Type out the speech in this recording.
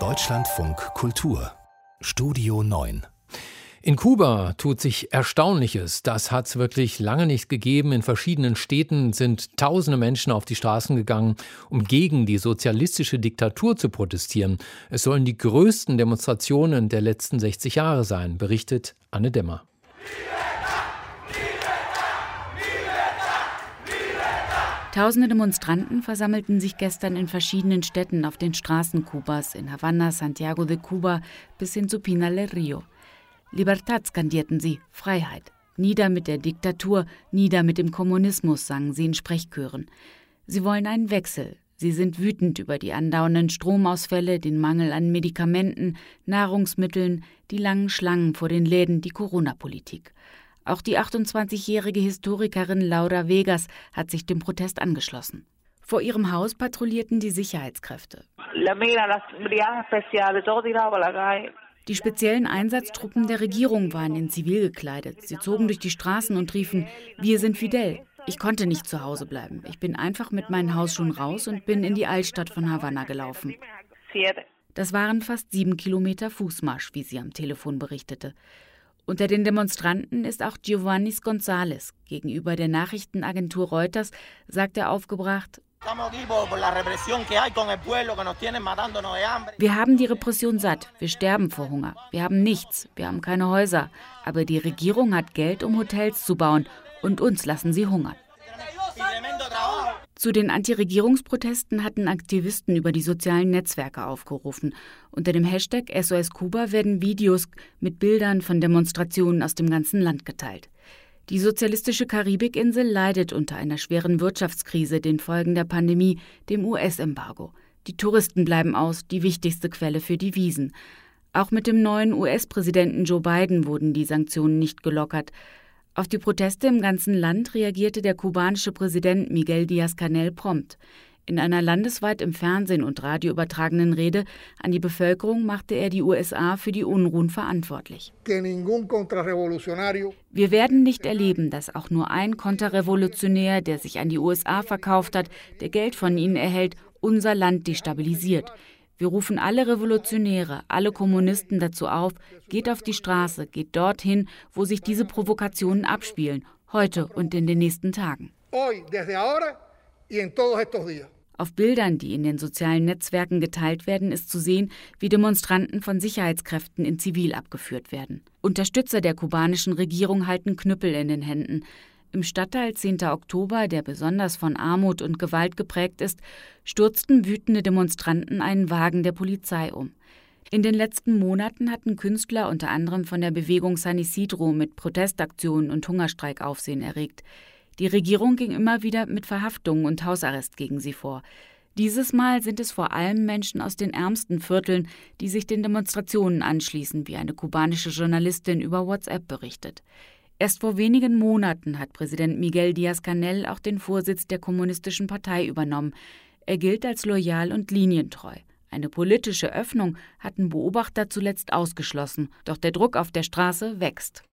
Deutschlandfunk Kultur Studio 9 in Kuba tut sich Erstaunliches. Das hat es wirklich lange nicht gegeben. In verschiedenen Städten sind tausende Menschen auf die Straßen gegangen, um gegen die sozialistische Diktatur zu protestieren. Es sollen die größten Demonstrationen der letzten 60 Jahre sein, berichtet Anne Demmer. Tausende Demonstranten versammelten sich gestern in verschiedenen Städten auf den Straßen Kubas, in Havanna, Santiago de Cuba bis hin zu Pinal Rio. Libertad skandierten sie, Freiheit. Nieder mit der Diktatur, nieder mit dem Kommunismus, sangen sie in Sprechchören. Sie wollen einen Wechsel. Sie sind wütend über die andauernden Stromausfälle, den Mangel an Medikamenten, Nahrungsmitteln, die langen Schlangen vor den Läden, die Corona-Politik. Auch die 28-jährige Historikerin Laura Vegas hat sich dem Protest angeschlossen. Vor ihrem Haus patrouillierten die Sicherheitskräfte. Die speziellen Einsatztruppen der Regierung waren in Zivil gekleidet. Sie zogen durch die Straßen und riefen, wir sind Fidel. Ich konnte nicht zu Hause bleiben. Ich bin einfach mit meinem Haus schon raus und bin in die Altstadt von Havanna gelaufen. Das waren fast sieben Kilometer Fußmarsch, wie sie am Telefon berichtete. Unter den Demonstranten ist auch Giovannis González. Gegenüber der Nachrichtenagentur Reuters sagt er aufgebracht, wir haben die Repression satt. Wir sterben vor Hunger. Wir haben nichts. Wir haben keine Häuser. Aber die Regierung hat Geld, um Hotels zu bauen. Und uns lassen sie hungern. Zu den Antiregierungsprotesten hatten Aktivisten über die sozialen Netzwerke aufgerufen. Unter dem Hashtag SOS Kuba werden Videos mit Bildern von Demonstrationen aus dem ganzen Land geteilt. Die sozialistische Karibikinsel leidet unter einer schweren Wirtschaftskrise, den Folgen der Pandemie, dem US-Embargo. Die Touristen bleiben aus, die wichtigste Quelle für die Wiesen. Auch mit dem neuen US-Präsidenten Joe Biden wurden die Sanktionen nicht gelockert. Auf die Proteste im ganzen Land reagierte der kubanische Präsident Miguel Díaz-Canel prompt. In einer landesweit im Fernsehen und Radio übertragenen Rede an die Bevölkerung machte er die USA für die Unruhen verantwortlich. Wir werden nicht erleben, dass auch nur ein Konterrevolutionär, der sich an die USA verkauft hat, der Geld von ihnen erhält, unser Land destabilisiert. Wir rufen alle Revolutionäre, alle Kommunisten dazu auf, geht auf die Straße, geht dorthin, wo sich diese Provokationen abspielen, heute und in den nächsten Tagen. Auf Bildern, die in den sozialen Netzwerken geteilt werden, ist zu sehen, wie Demonstranten von Sicherheitskräften in Zivil abgeführt werden. Unterstützer der kubanischen Regierung halten Knüppel in den Händen. Im Stadtteil 10. Oktober, der besonders von Armut und Gewalt geprägt ist, stürzten wütende Demonstranten einen Wagen der Polizei um. In den letzten Monaten hatten Künstler unter anderem von der Bewegung San Isidro mit Protestaktionen und Hungerstreik Aufsehen erregt. Die Regierung ging immer wieder mit Verhaftungen und Hausarrest gegen sie vor. Dieses Mal sind es vor allem Menschen aus den ärmsten Vierteln, die sich den Demonstrationen anschließen, wie eine kubanische Journalistin über WhatsApp berichtet. Erst vor wenigen Monaten hat Präsident Miguel Díaz-Canel auch den Vorsitz der Kommunistischen Partei übernommen. Er gilt als loyal und linientreu. Eine politische Öffnung hatten Beobachter zuletzt ausgeschlossen, doch der Druck auf der Straße wächst.